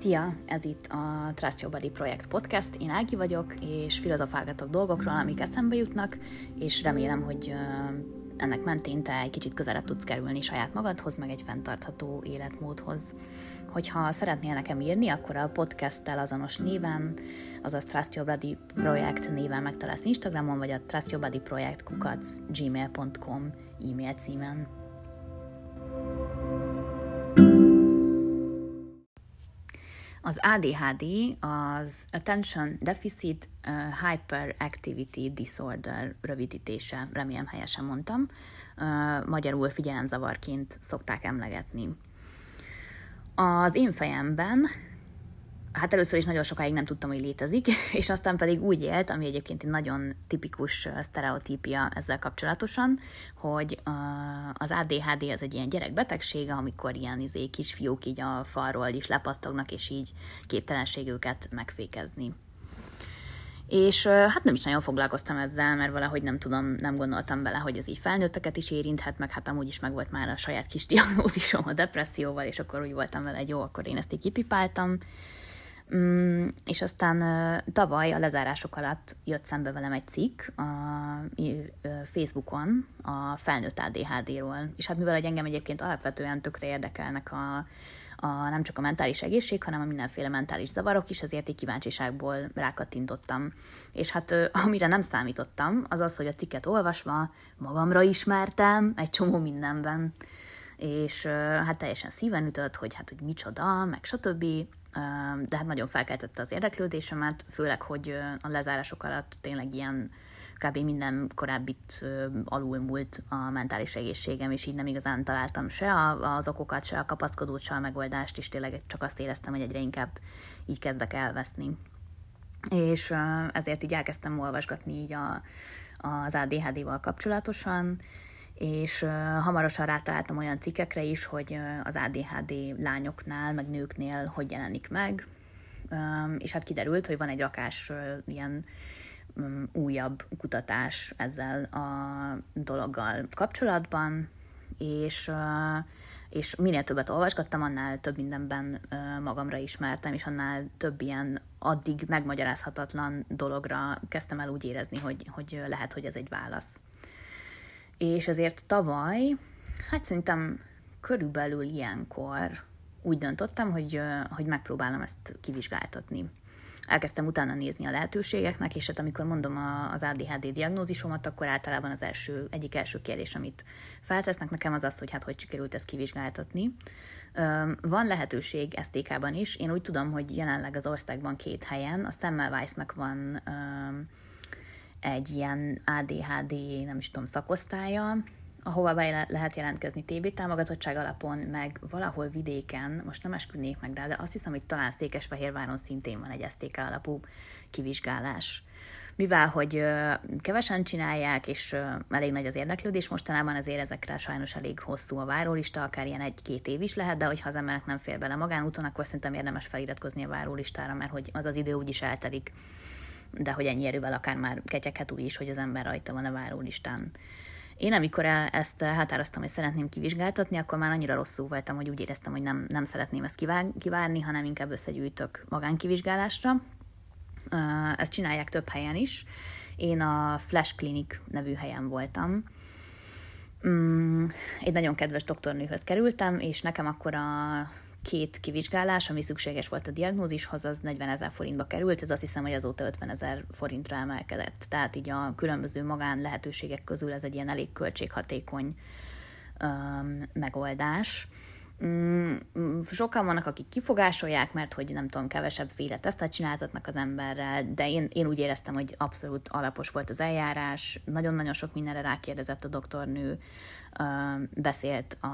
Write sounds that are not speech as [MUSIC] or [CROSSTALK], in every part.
Szia! Ez itt a Trust Your Body Projekt Podcast. Én Ági vagyok, és filozofálgatok dolgokról, amik eszembe jutnak, és remélem, hogy ennek mentén te egy kicsit közelebb tudsz kerülni saját magadhoz, meg egy fenntartható életmódhoz. Hogyha szeretnél nekem írni, akkor a podcasttel azonos néven, azaz Trust Your Body Projekt néven megtalálsz Instagramon, vagy a Trust Your Body Projekt kukac gmail.com e-mail címen. Az ADHD az Attention Deficit Hyperactivity Disorder rövidítése, remélem helyesen mondtam. Magyarul figyelemzavarként szokták emlegetni. Az én fejemben hát először is nagyon sokáig nem tudtam, hogy létezik, [LAUGHS] és aztán pedig úgy élt, ami egyébként egy nagyon tipikus sztereotípia ezzel kapcsolatosan, hogy az ADHD az egy ilyen gyerekbetegség, amikor ilyen izé, kisfiúk így a falról is lepattognak, és így képtelenség őket megfékezni. És hát nem is nagyon foglalkoztam ezzel, mert valahogy nem tudom, nem gondoltam bele, hogy ez így felnőtteket is érinthet, meg hát amúgy is meg volt már a saját kis [LAUGHS] diagnózisom a depresszióval, és akkor úgy voltam vele, hogy jó, akkor én ezt így kipipáltam. Mm, és aztán tavaly a lezárások alatt jött szembe velem egy cikk a Facebookon a felnőtt ADHD-ról, és hát mivel egy engem egyébként alapvetően tökre érdekelnek a, a, nem csak a mentális egészség, hanem a mindenféle mentális zavarok is, ezért egy kíváncsiságból rákattintottam. És hát amire nem számítottam, az az, hogy a cikket olvasva magamra ismertem egy csomó mindenben, és hát teljesen szíven ütött, hogy hát, hogy micsoda, meg stb de hát nagyon felkeltette az érdeklődésemet, főleg, hogy a lezárások alatt tényleg ilyen kb. minden korábbit alulmúlt a mentális egészségem, és így nem igazán találtam se az okokat, se a kapaszkodót, se a megoldást, és tényleg csak azt éreztem, hogy egyre inkább így kezdek elveszni. És ezért így elkezdtem olvasgatni így a, az ADHD-val kapcsolatosan, és hamarosan rátaláltam olyan cikkekre is, hogy az ADHD lányoknál, meg nőknél hogy jelenik meg, és hát kiderült, hogy van egy rakás ilyen újabb kutatás ezzel a dologgal kapcsolatban, és, és minél többet olvasgattam, annál több mindenben magamra ismertem, és annál több ilyen addig megmagyarázhatatlan dologra kezdtem el úgy érezni, hogy, hogy lehet, hogy ez egy válasz és ezért tavaly, hát szerintem körülbelül ilyenkor úgy döntöttem, hogy, hogy megpróbálom ezt kivizsgáltatni. Elkezdtem utána nézni a lehetőségeknek, és hát amikor mondom az ADHD diagnózisomat, akkor általában az első, egyik első kérdés, amit feltesznek nekem, az az, hogy hát hogy sikerült ezt kivizsgáltatni. Van lehetőség STK-ban is. Én úgy tudom, hogy jelenleg az országban két helyen, a Semmelweis-nak van egy ilyen ADHD, nem is tudom, szakosztálya, ahova be lehet jelentkezni TB támogatottság alapon, meg valahol vidéken, most nem esküdnék meg rá, de azt hiszem, hogy talán Székesfehérváron szintén van egy STK alapú kivizsgálás. Mivel, hogy kevesen csinálják, és elég nagy az érdeklődés mostanában, azért ezekre sajnos elég hosszú a várólista, akár ilyen egy-két év is lehet, de hogyha az embernek nem fér bele magánúton, akkor szerintem érdemes feliratkozni a várólistára, mert hogy az az idő úgyis eltelik de hogy ennyi erővel akár már ketyeghet úgy is, hogy az ember rajta van a várólistán. Én amikor ezt határoztam, hogy szeretném kivizsgáltatni, akkor már annyira rosszul voltam, hogy úgy éreztem, hogy nem, nem szeretném ezt kivárni, hanem inkább összegyűjtök magánkivizsgálásra. Ezt csinálják több helyen is. Én a Flash Clinic nevű helyen voltam. Mm, egy nagyon kedves doktornőhöz kerültem, és nekem akkor a két kivizsgálás, ami szükséges volt a diagnózishoz, az 40 ezer forintba került, ez azt hiszem, hogy azóta 50 ezer forintra emelkedett. Tehát így a különböző magán lehetőségek közül ez egy ilyen elég költséghatékony um, megoldás. Mm, sokan vannak, akik kifogásolják, mert hogy nem tudom, kevesebb féle tesztet csináltatnak az emberrel, de én, én úgy éreztem, hogy abszolút alapos volt az eljárás, nagyon-nagyon sok mindenre rákérdezett a doktornő, beszélt a,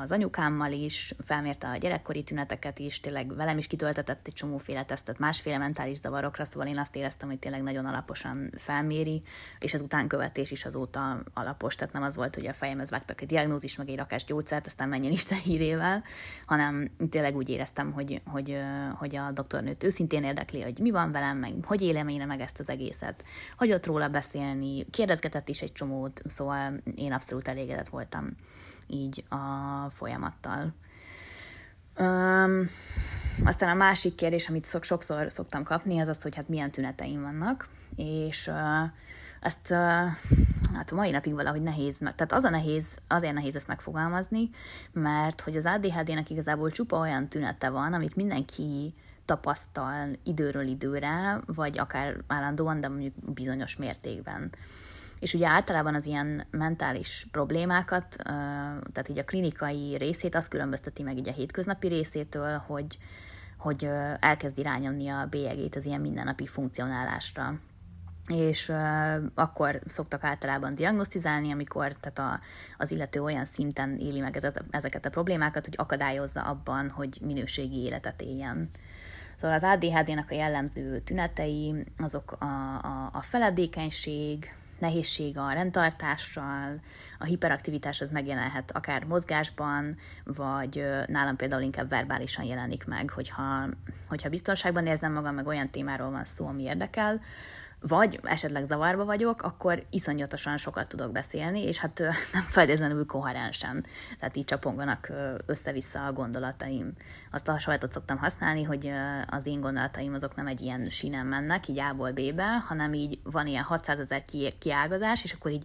az anyukámmal is, felmérte a gyerekkori tüneteket is, tényleg velem is kitöltetett egy csomóféle tesztet másféle mentális zavarokra, szóval én azt éreztem, hogy tényleg nagyon alaposan felméri, és az utánkövetés is azóta alapos, tehát nem az volt, hogy a fejemhez vágtak egy diagnózis, meg egy rakás gyógyszert, aztán menjen Isten hírével, hanem tényleg úgy éreztem, hogy, hogy, hogy a doktornőt őszintén érdekli, hogy mi van velem, meg hogy élem én meg ezt az egészet, hagyott róla beszélni, kérdezgetett is egy csomót, szóval én abszolút elégedett elégedett voltam így a folyamattal. Um, aztán a másik kérdés, amit szok, sokszor szoktam kapni, az az, hogy hát milyen tüneteim vannak, és uh, ezt uh, hát a mai napig valahogy nehéz, tehát az a nehéz, azért nehéz ezt megfogalmazni, mert hogy az ADHD-nek igazából csupa olyan tünete van, amit mindenki tapasztal időről időre, vagy akár állandóan, de mondjuk bizonyos mértékben. És ugye általában az ilyen mentális problémákat, tehát így a klinikai részét azt különbözteti meg így a hétköznapi részétől, hogy, hogy elkezd irányomni a bélyegét az ilyen mindennapi funkcionálásra és uh, akkor szoktak általában diagnosztizálni, amikor tehát a, az illető olyan szinten éli meg ezeket a problémákat, hogy akadályozza abban, hogy minőségi életet éljen. Szóval az ADHD-nak a jellemző tünetei azok a, a, a feledékenység, nehézség a rendtartással, a hiperaktivitás az megjelenhet akár mozgásban, vagy nálam például inkább verbálisan jelenik meg, hogyha, hogyha biztonságban érzem magam, meg olyan témáról van szó, ami érdekel, vagy esetleg zavarba vagyok, akkor iszonyatosan sokat tudok beszélni, és hát [LAUGHS] nem feltétlenül koherensen. Tehát így csaponganak össze-vissza a gondolataim. Azt a hasonlatot szoktam használni, hogy az én gondolataim azok nem egy ilyen sínen mennek, így A-ból B-be, hanem így van ilyen 600 ezer kiágazás, és akkor így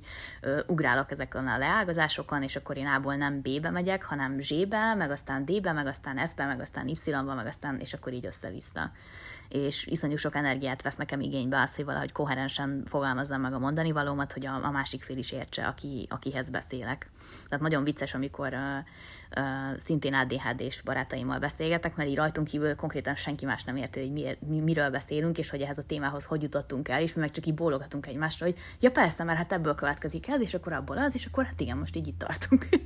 ugrálok ezeken a leágazásokon, és akkor én A-ból nem B-be megyek, hanem Z-be, meg aztán D-be, meg aztán F-be, meg aztán Y-ba, meg aztán, és akkor így össze-vissza és iszonyú sok energiát vesz nekem igénybe az, hogy valahogy koherensen fogalmazzam meg a mondani valómat, hogy a, a másik fél is értse, aki, akihez beszélek. Tehát nagyon vicces, amikor uh, uh, szintén ADHD-s barátaimmal beszélgetek, mert így rajtunk kívül konkrétan senki más nem érti, hogy miért, mi, miről beszélünk, és hogy ehhez a témához hogy jutottunk el, és mi meg csak így bólogatunk egymásra, hogy ja persze, mert hát ebből következik ez, és akkor abból az, és akkor hát igen, most így itt tartunk. [LAUGHS]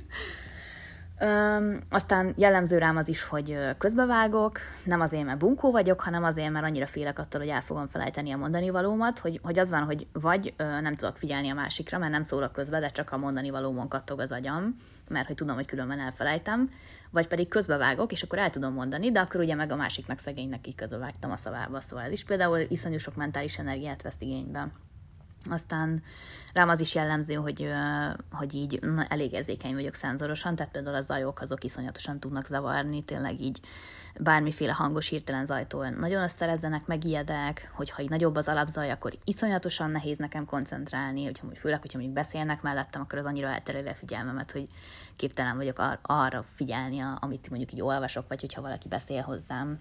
Öm, aztán jellemző rám az is, hogy közbevágok, nem azért, mert bunkó vagyok, hanem azért, mert annyira félek attól, hogy el fogom felejteni a mondani valómat, hogy, hogy az van, hogy vagy ö, nem tudok figyelni a másikra, mert nem szólok közbe, de csak a mondani valómon kattog az agyam, mert hogy tudom, hogy különben elfelejtem, vagy pedig közbevágok, és akkor el tudom mondani, de akkor ugye meg a másiknak szegénynek így közbevágtam a szavába, szóval ez is például iszonyú sok mentális energiát vesz igénybe. Aztán rám az is jellemző, hogy, hogy így na, elég érzékeny vagyok szenzorosan, tehát például a zajok azok iszonyatosan tudnak zavarni, tényleg így bármiféle hangos hirtelen zajtól nagyon összerezzenek, megijedek, hogyha így nagyobb az alapzaj, akkor iszonyatosan nehéz nekem koncentrálni, hogyha mondjuk, főleg, hogyha mondjuk beszélnek mellettem, akkor az annyira eltereli a figyelmemet, hogy képtelen vagyok ar- arra figyelni, amit mondjuk így olvasok, vagy hogyha valaki beszél hozzám.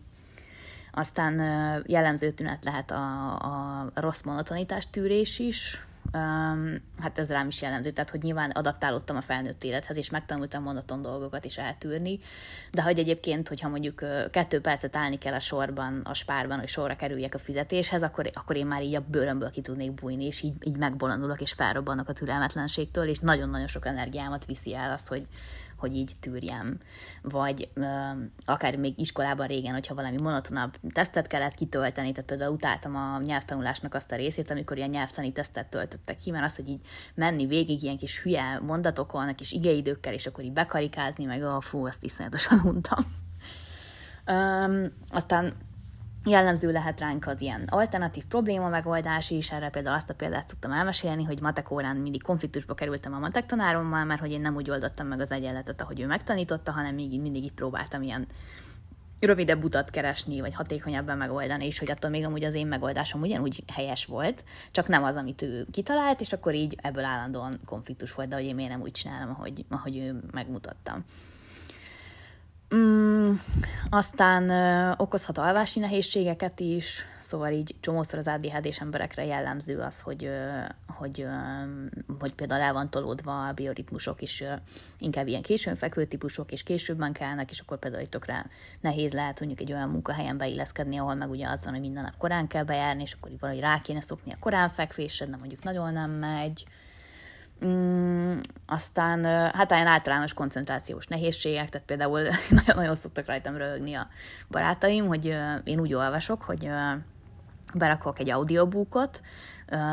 Aztán jellemző tünet lehet a, a rossz monotonitás tűrés is, Um, hát ez rám is jellemző, tehát hogy nyilván adaptálódtam a felnőtt élethez, és megtanultam monoton dolgokat is eltűrni, de hogy egyébként, hogyha mondjuk kettő percet állni kell a sorban, a spárban, hogy sorra kerüljek a fizetéshez, akkor, akkor én már így a bőrömből ki tudnék bújni, és így, így megbolondulok, és felrobbanok a türelmetlenségtől, és nagyon-nagyon sok energiámat viszi el azt, hogy, hogy így tűrjem. Vagy ö, akár még iskolában régen, hogyha valami monotonabb tesztet kellett kitölteni, tehát például utáltam a nyelvtanulásnak azt a részét, amikor ilyen nyelvtani tesztet töltöttek ki, mert az, hogy így menni végig ilyen kis hülye mondatokon, kis igeidőkkel, és akkor így bekarikázni, meg a fú, azt iszonyatosan untam. Um, aztán Jellemző lehet ránk az ilyen alternatív probléma megoldás is, erre például azt a példát szoktam elmesélni, hogy matek órán mindig konfliktusba kerültem a matek tanárommal, mert hogy én nem úgy oldottam meg az egyenletet, ahogy ő megtanította, hanem még mindig így próbáltam ilyen rövidebb utat keresni, vagy hatékonyabban megoldani, és hogy attól még amúgy az én megoldásom ugyanúgy helyes volt, csak nem az, amit ő kitalált, és akkor így ebből állandóan konfliktus volt, de hogy én miért nem úgy csinálom, ahogy, ahogy ő megmutatta. Mm, aztán ö, okozhat alvási nehézségeket is, szóval így csomószor az ADHD-s emberekre jellemző az, hogy, ö, hogy, ö, hogy például el van tolódva a bioritmusok is, ö, inkább ilyen későn fekvő típusok, és későbben kelnek, és akkor például rá nehéz lehet mondjuk egy olyan munkahelyen beilleszkedni, ahol meg ugye az van, hogy minden nap korán kell bejárni, és akkor valahogy rá kéne szokni a korán fekvésed, de mondjuk nagyon nem megy, Mm, aztán hát ilyen általános koncentrációs nehézségek, tehát például [LAUGHS] nagyon-nagyon szoktak rajtam röhögni a barátaim, hogy én úgy olvasok, hogy berakok egy audiobookot,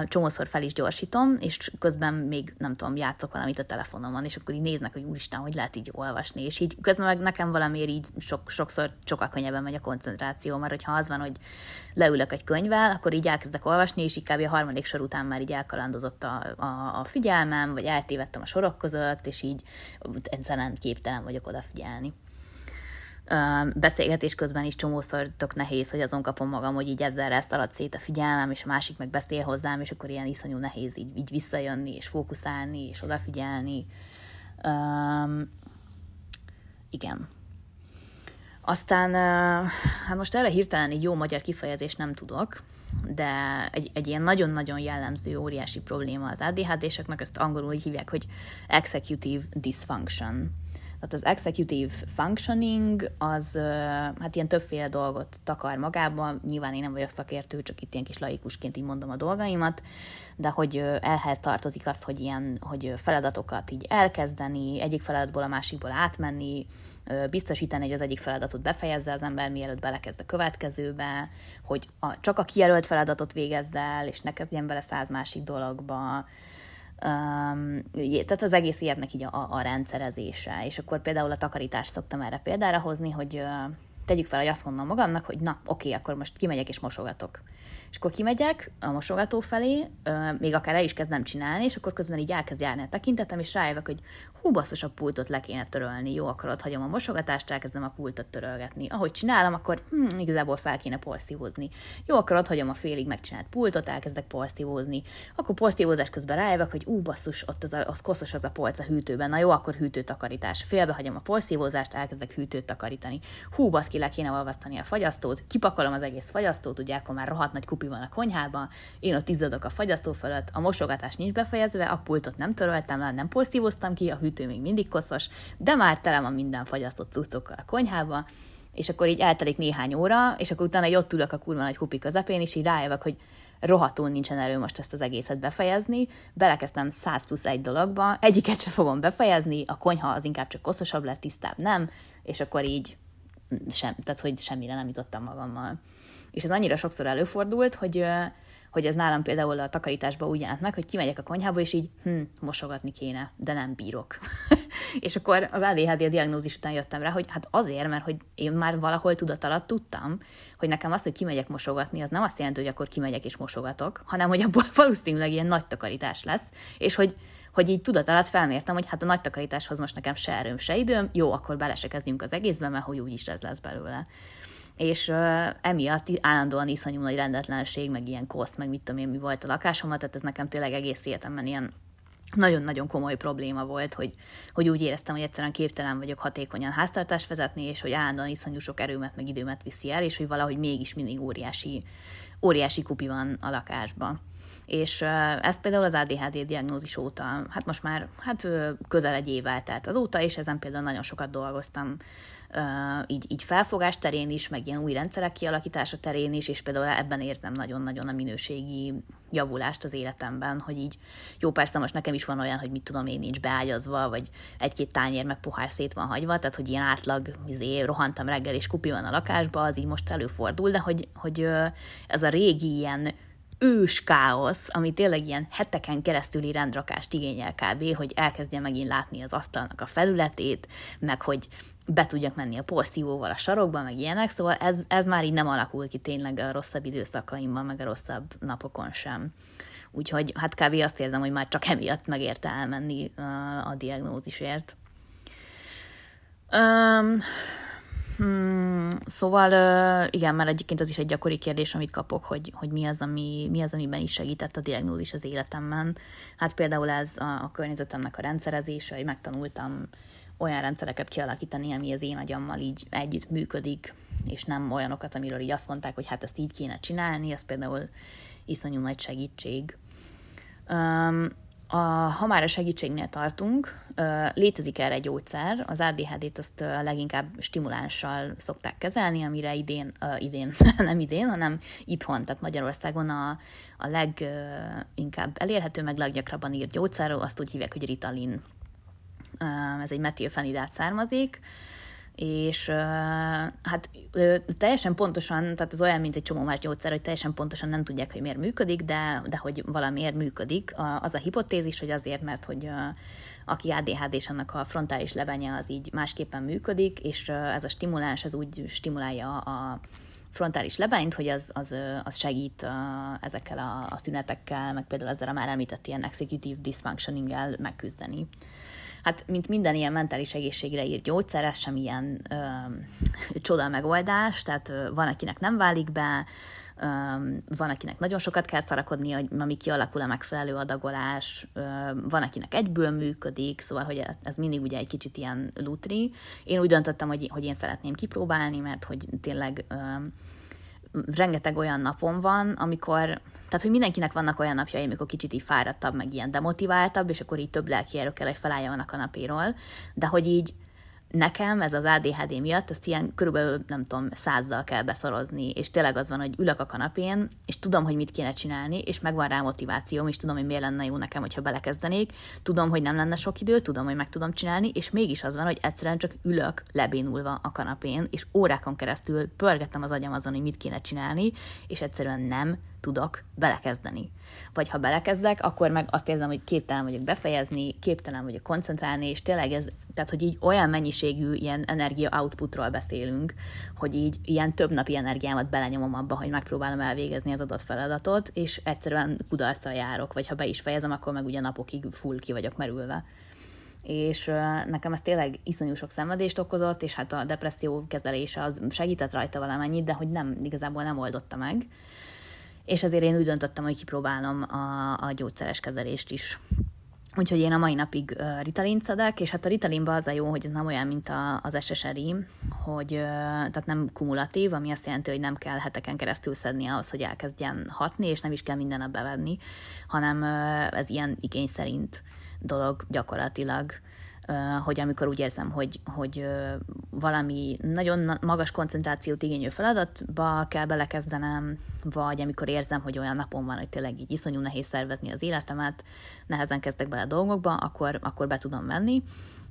csomószor fel is gyorsítom, és közben még nem tudom, játszok valamit a telefonomon, és akkor így néznek, hogy úristen, hogy lehet így olvasni, és így közben meg nekem valamiért így sok, sokszor sokkal könnyebben megy a koncentráció, mert hogyha az van, hogy leülök egy könyvvel, akkor így elkezdek olvasni, és így kb. a harmadik sor után már így elkalandozott a, a, a figyelmem, vagy eltévedtem a sorok között, és így egyszerűen képtelen vagyok odafigyelni. Beszélgetés közben is csomószor tök nehéz, hogy azon kapom magam, hogy így ezzel ezt alatt szét a figyelmem, és a másik meg beszél hozzám, és akkor ilyen iszonyú nehéz így, így visszajönni, és fókuszálni, és odafigyelni. Um, igen. Aztán, hát most erre hirtelen egy jó magyar kifejezést nem tudok, de egy, egy ilyen nagyon-nagyon jellemző óriási probléma az ADHD-seknek, ezt angolul úgy hívják, hogy executive dysfunction. Tehát az executive functioning az hát ilyen többféle dolgot takar magában, nyilván én nem vagyok szakértő, csak itt ilyen kis laikusként így mondom a dolgaimat, de hogy ehhez tartozik az, hogy ilyen, hogy feladatokat így elkezdeni, egyik feladatból a másikból átmenni, biztosítani, hogy az egyik feladatot befejezze az ember, mielőtt belekezd a következőbe, hogy a, csak a kijelölt feladatot végezze el, és ne kezdjen bele száz másik dologba, tehát az egész életnek így a, a rendszerezése. És akkor például a takarítást szoktam erre példára hozni, hogy tegyük fel, hogy azt mondom magamnak, hogy na, oké, akkor most kimegyek és mosogatok. És akkor kimegyek a mosogató felé, még akár el is kezdem csinálni, és akkor közben így elkezd járni a tekintetem, és rájövök, hogy hú, basszus, a pultot le kéne törölni. Jó, akkor ott hagyom a mosogatást, elkezdem a pultot törölgetni. Ahogy csinálom, akkor hm, igazából fel kéne porszívózni. Jó, akkor ott hagyom a félig megcsinált pultot, elkezdek porszívózni. Akkor porszívózás közben rájövök, hogy ú, basszus, ott az, a, az koszos az a polc a hűtőben. Na jó, akkor hűtőtakarítás. Félbe hagyom a porszívózást, elkezdek hűtőt takarítani. Hú, baszki, le kéne olvasztani a fagyasztót, kipakolom az egész fagyasztót, ugye akkor már rohadt nagy kupi van a konyhában, én ott izzadok a fagyasztó fölött, a mosogatás nincs befejezve, a pultot nem töröltem le, nem porszívóztam ki, a hűtő még mindig koszos, de már tele van minden fagyasztott cuccokkal a konyhába, és akkor így eltelik néhány óra, és akkor utána ott ülök a kurva nagy kupi közepén, és így rájövök, hogy rohadtul nincsen erő most ezt az egészet befejezni, belekezdtem 100 plusz egy dologba, egyiket se fogom befejezni, a konyha az inkább csak koszosabb lett, tisztább nem, és akkor így sem, tehát hogy semmire nem jutottam magammal. És ez annyira sokszor előfordult, hogy, hogy ez nálam például a takarításban úgy jelent meg, hogy kimegyek a konyhába, és így hm, mosogatni kéne, de nem bírok. [LAUGHS] és akkor az ADHD a diagnózis után jöttem rá, hogy hát azért, mert hogy én már valahol tudat alatt tudtam, hogy nekem az, hogy kimegyek mosogatni, az nem azt jelenti, hogy akkor kimegyek és mosogatok, hanem hogy abból [LAUGHS] valószínűleg ilyen nagy takarítás lesz, és hogy hogy így tudat alatt felmértem, hogy hát a nagy takarításhoz most nekem se erőm, se időm, jó, akkor bele se kezdjünk az egészbe, mert hogy úgyis ez lesz belőle és emiatt állandóan iszonyú nagy rendetlenség, meg ilyen kosz, meg mit tudom én, mi volt a lakásomat, tehát ez nekem tényleg egész életemben ilyen nagyon-nagyon komoly probléma volt, hogy, hogy úgy éreztem, hogy egyszerűen képtelen vagyok hatékonyan háztartást vezetni, és hogy állandóan iszonyú sok erőmet, meg időmet viszi el, és hogy valahogy mégis mindig óriási, óriási kupi van a lakásban. És ezt például az ADHD diagnózis óta, hát most már hát közel egy év eltelt azóta, és ezen például nagyon sokat dolgoztam így, így felfogás terén is, meg ilyen új rendszerek kialakítása terén is, és például ebben érzem nagyon-nagyon a minőségi javulást az életemben, hogy így jó persze most nekem is van olyan, hogy mit tudom én nincs beágyazva, vagy egy-két tányér meg pohár szét van hagyva, tehát hogy ilyen átlag izé, rohantam reggel és kupi van a lakásba, az így most előfordul, de hogy, hogy ez a régi ilyen ős káosz, ami tényleg ilyen heteken keresztüli rendrakást igényel kb., hogy elkezdje megint látni az asztalnak a felületét, meg hogy be tudjak menni a porszívóval a sarokba, meg ilyenek, szóval ez, ez már így nem alakul ki tényleg a rosszabb időszakaimban, meg a rosszabb napokon sem. Úgyhogy hát kb. azt érzem, hogy már csak emiatt megérte elmenni a diagnózisért. Um, Hmm, szóval igen, mert egyébként az is egy gyakori kérdés, amit kapok, hogy, hogy mi, az, ami, mi az, amiben is segített a diagnózis az életemben. Hát például ez a, a környezetemnek a rendszerezése, hogy megtanultam olyan rendszereket kialakítani, ami az én agyammal így együtt működik, és nem olyanokat, amiről így azt mondták, hogy hát ezt így kéne csinálni, ez például iszonyú nagy segítség. Um, a, ha már a segítségnél tartunk, létezik erre egy gyógyszer, az ADHD-t azt leginkább stimulánssal szokták kezelni, amire idén, idén, [LAUGHS] nem idén, hanem itthon, tehát Magyarországon a, a leginkább elérhető, meg leggyakrabban írt gyógyszer, azt úgy hívják, hogy Ritalin. Ez egy metilfenidát származik, és hát teljesen pontosan, tehát ez olyan, mint egy csomó más gyógyszer, hogy teljesen pontosan nem tudják, hogy miért működik, de, de hogy valamiért működik. Az a hipotézis, hogy azért, mert hogy aki adhd és annak a frontális lebenye az így másképpen működik, és ez a stimuláns, ez úgy stimulálja a frontális lebenyt, hogy az, az, az segít ezekkel a, a tünetekkel, meg például ezzel a már említett ilyen executive dysfunctioning megküzdeni. Hát mint minden ilyen mentális egészségre írt gyógyszer, ez sem ilyen ö, csoda megoldás, tehát ö, van, akinek nem válik be, ö, van, akinek nagyon sokat kell szarakodni, hogy amíg kialakul a megfelelő adagolás, ö, van, akinek egyből működik, szóval, hogy ez mindig ugye egy kicsit ilyen lutri. Én úgy döntöttem, hogy, hogy én szeretném kipróbálni, mert hogy tényleg ö, rengeteg olyan napom van, amikor, tehát hogy mindenkinek vannak olyan napjai, amikor kicsit így fáradtabb, meg ilyen demotiváltabb, és akkor így több lelki erő kell, hogy felálljon a kanapéról, de hogy így nekem ez az ADHD miatt, ezt ilyen körülbelül, nem tudom, százzal kell beszorozni, és tényleg az van, hogy ülök a kanapén, és tudom, hogy mit kéne csinálni, és megvan rá motivációm, és tudom, hogy miért lenne jó nekem, hogyha belekezdenék, tudom, hogy nem lenne sok idő, tudom, hogy meg tudom csinálni, és mégis az van, hogy egyszerűen csak ülök lebénulva a kanapén, és órákon keresztül pörgetem az agyam azon, hogy mit kéne csinálni, és egyszerűen nem tudok belekezdeni. Vagy ha belekezdek, akkor meg azt érzem, hogy képtelen vagyok befejezni, képtelen vagyok koncentrálni, és tényleg ez, tehát hogy így olyan mennyiségű ilyen energia outputról beszélünk, hogy így ilyen több napi energiámat belenyomom abba, hogy megpróbálom elvégezni az adott feladatot, és egyszerűen kudarccal járok, vagy ha be is fejezem, akkor meg ugye napokig full ki vagyok merülve és nekem ez tényleg iszonyú sok szenvedést okozott, és hát a depresszió kezelése az segített rajta valamennyit, de hogy nem, igazából nem oldotta meg és azért én úgy döntöttem, hogy kipróbálom a, a gyógyszeres kezelést is. Úgyhogy én a mai napig uh, Ritalin szedek, és hát a Ritalinban az a jó, hogy ez nem olyan, mint a, az SSRI, hogy tehát nem kumulatív, ami azt jelenti, hogy nem kell heteken keresztül szedni ahhoz, hogy elkezdjen hatni, és nem is kell minden nap bevenni, hanem ez ilyen igény szerint dolog gyakorlatilag hogy amikor úgy érzem, hogy, hogy valami nagyon magas koncentrációt igénylő feladatba kell belekezdenem, vagy amikor érzem, hogy olyan napon van, hogy tényleg így iszonyú nehéz szervezni az életemet, nehezen kezdek bele a dolgokba, akkor, akkor be tudom venni,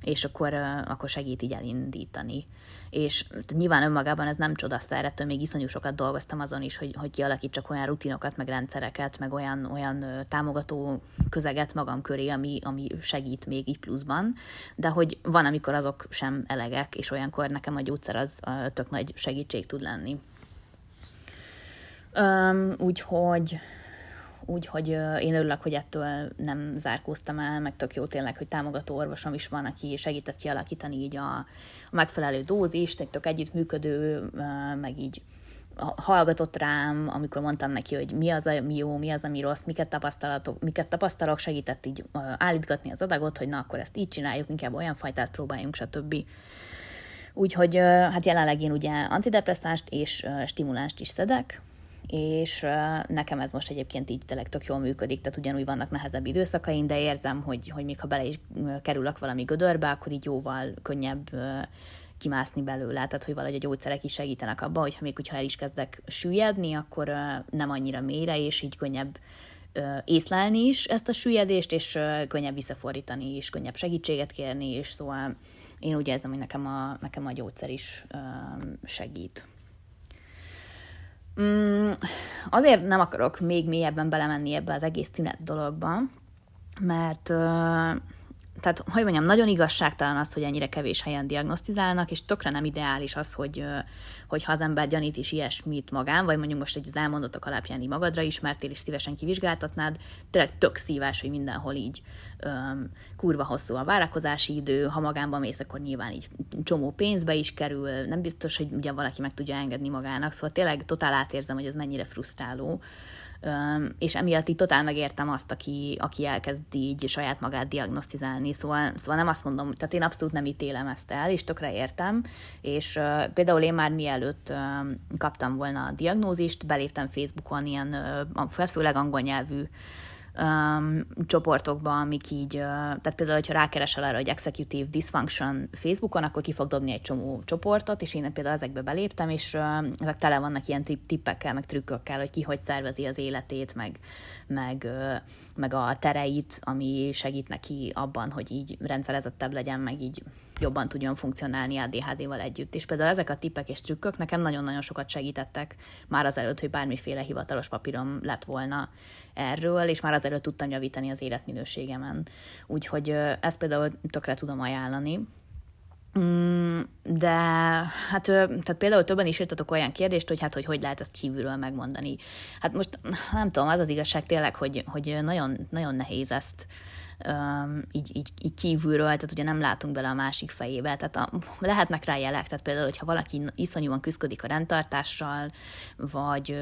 és akkor, akkor segít így elindítani és nyilván önmagában ez nem csodaszer, ettől még iszonyú sokat dolgoztam azon is, hogy, hogy kialakítsak olyan rutinokat, meg rendszereket, meg olyan, olyan támogató közeget magam köré, ami, ami segít még így pluszban, de hogy van, amikor azok sem elegek, és olyankor nekem a gyógyszer az tök nagy segítség tud lenni. Um, úgyhogy úgyhogy én örülök, hogy ettől nem zárkóztam el, meg tök jó tényleg, hogy támogató orvosom is van, aki segített kialakítani így a, a megfelelő dózist, egy tök együttműködő, meg így hallgatott rám, amikor mondtam neki, hogy mi az, ami jó, mi az, ami rossz, miket, tapasztalatok, miket tapasztalok, segített így állítgatni az adagot, hogy na akkor ezt így csináljuk, inkább olyan fajtát próbáljunk, stb. Úgyhogy hát jelenleg én ugye antidepresszást és stimulánst is szedek, és nekem ez most egyébként így tényleg tök jól működik, tehát ugyanúgy vannak nehezebb időszakaim, de érzem, hogy, hogy még ha bele is kerülök valami gödörbe, akkor így jóval könnyebb kimászni belőle, tehát hogy valahogy a gyógyszerek is segítenek abban, hogyha még hogyha el is kezdek süllyedni, akkor nem annyira mélyre, és így könnyebb észlelni is ezt a süllyedést, és könnyebb visszafordítani is, könnyebb segítséget kérni, és szóval én úgy érzem, hogy nekem a, nekem a gyógyszer is segít. Mm, azért nem akarok még mélyebben belemenni ebbe az egész tünet dologba, mert tehát, hogy mondjam, nagyon igazságtalan az, hogy ennyire kevés helyen diagnosztizálnak, és tökre nem ideális az, hogy, hogy ha az ember gyanít is ilyesmit magán, vagy mondjuk most egy az elmondottak alapján így magadra ismertél, és szívesen kivizsgáltatnád, tényleg tök szívás, hogy mindenhol így öm, kurva hosszú a várakozási idő, ha magánban mész, akkor nyilván így csomó pénzbe is kerül, nem biztos, hogy ugye valaki meg tudja engedni magának, szóval tényleg totál átérzem, hogy ez mennyire frusztráló és emiatt így totál megértem azt, aki, aki elkezd így saját magát diagnosztizálni, szóval, szóval nem azt mondom, tehát én abszolút nem ítélem ezt el, és tökre értem, és például én már mielőtt kaptam volna a diagnózist, beléptem Facebookon ilyen, uh, főleg angol nyelvű um, csoportokba, amik így, uh, tehát például, hogyha rákeresel arra, hogy Executive Dysfunction Facebookon, akkor ki fog dobni egy csomó csoportot, és én például ezekbe beléptem, és uh, ezek tele vannak ilyen tippekkel, meg trükkökkel, hogy ki hogy szervezi az életét, meg, meg, uh, meg a tereit, ami segít neki abban, hogy így rendszerezettebb legyen, meg így jobban tudjon funkcionálni ADHD-val együtt. És például ezek a tippek és trükkök nekem nagyon-nagyon sokat segítettek már azelőtt, hogy bármiféle hivatalos papírom lett volna erről, és már azelőtt tudtam javítani az életminőségemen. Úgyhogy ezt például tökre tudom ajánlani. Mm, de hát tehát például többen is írtatok olyan kérdést, hogy hát hogy hogy lehet ezt kívülről megmondani. Hát most nem tudom, az az igazság tényleg, hogy, hogy nagyon, nagyon nehéz ezt így, így, így kívülről, tehát ugye nem látunk bele a másik fejébe, tehát a, lehetnek rá jelek, tehát például, hogyha valaki iszonyúan küzdik a rendtartással, vagy